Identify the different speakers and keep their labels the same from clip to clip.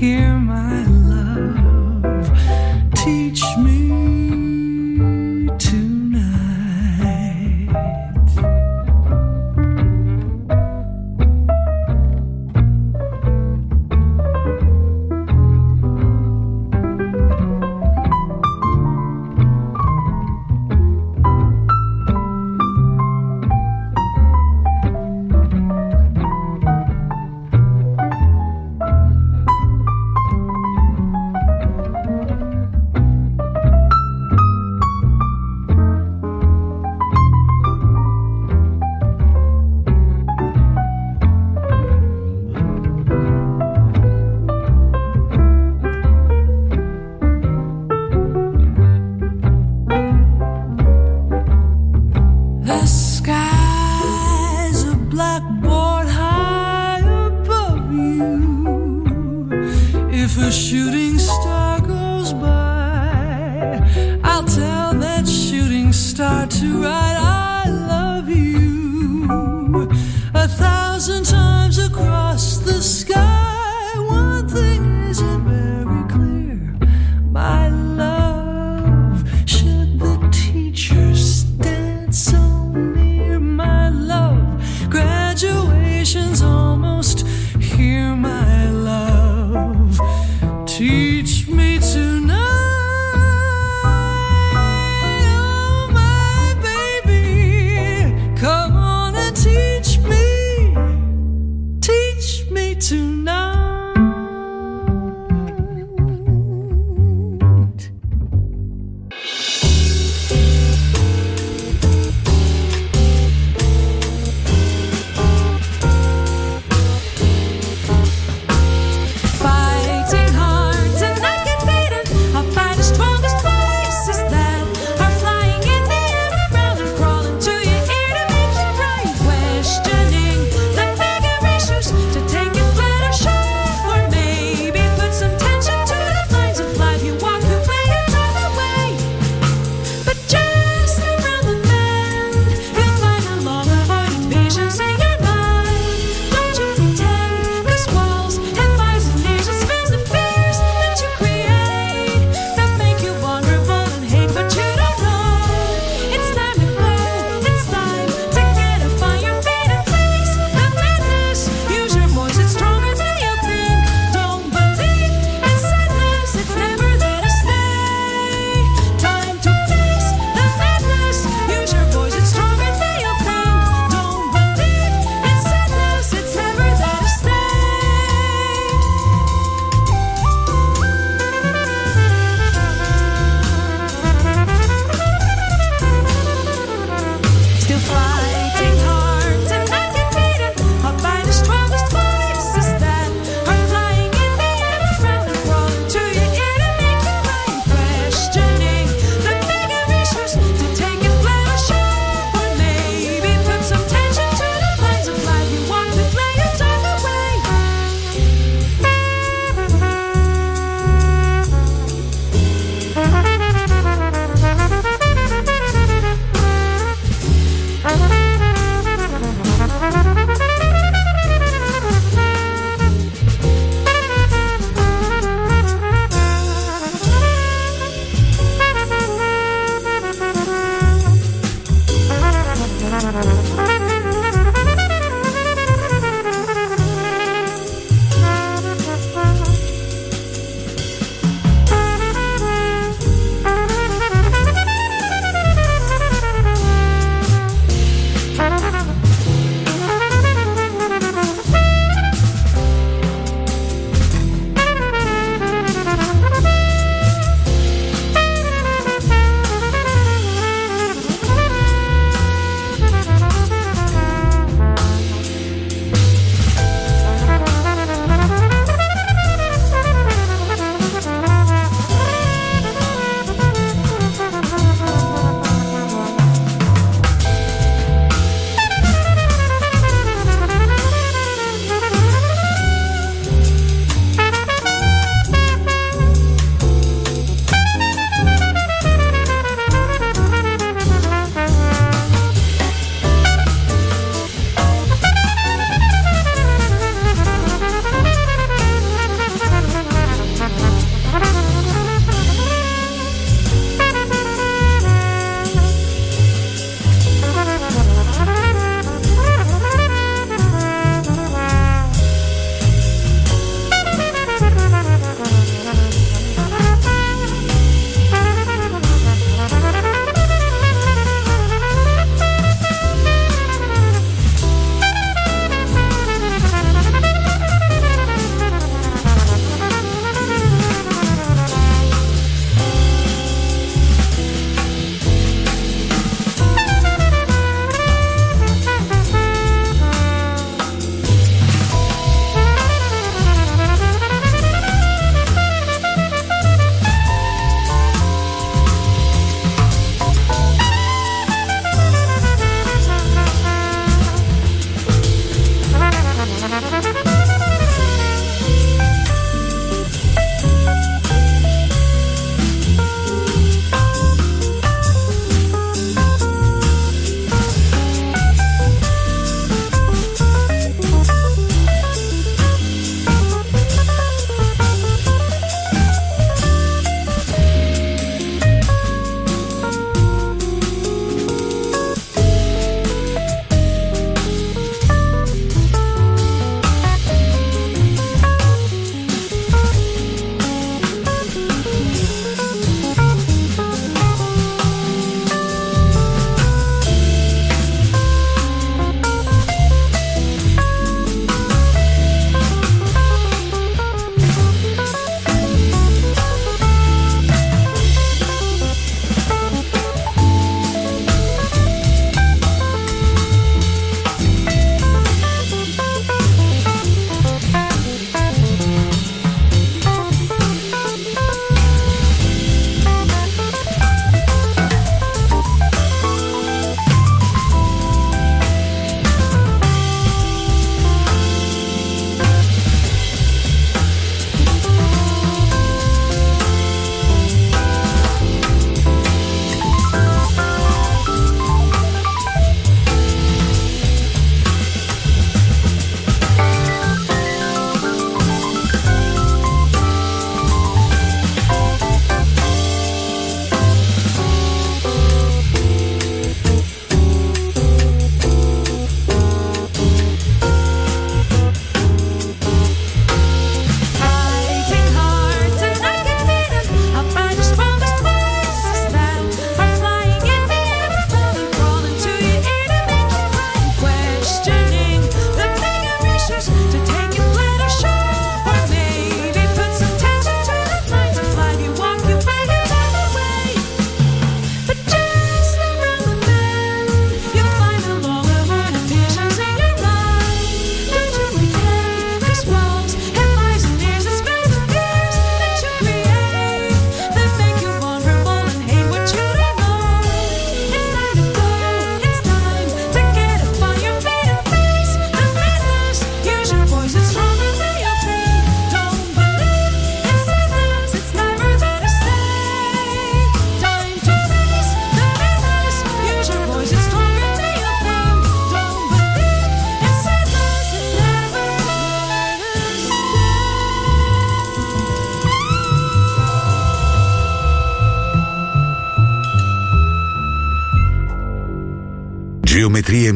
Speaker 1: hear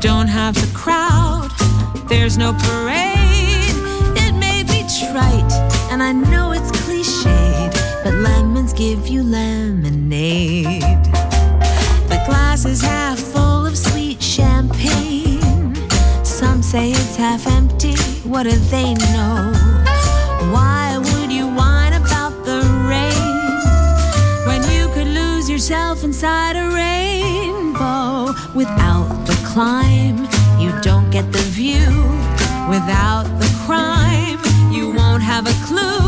Speaker 2: Don't have the crowd, there's no parade. It may be trite, and I know it's cliched, but lemons give you lemonade. The glass is half full of sweet champagne. Some say it's half empty. What do they know? Why would you whine about the rain when you could lose yourself inside a rainbow? Without climb, you don't get the view. Without the crime, you won't have a clue.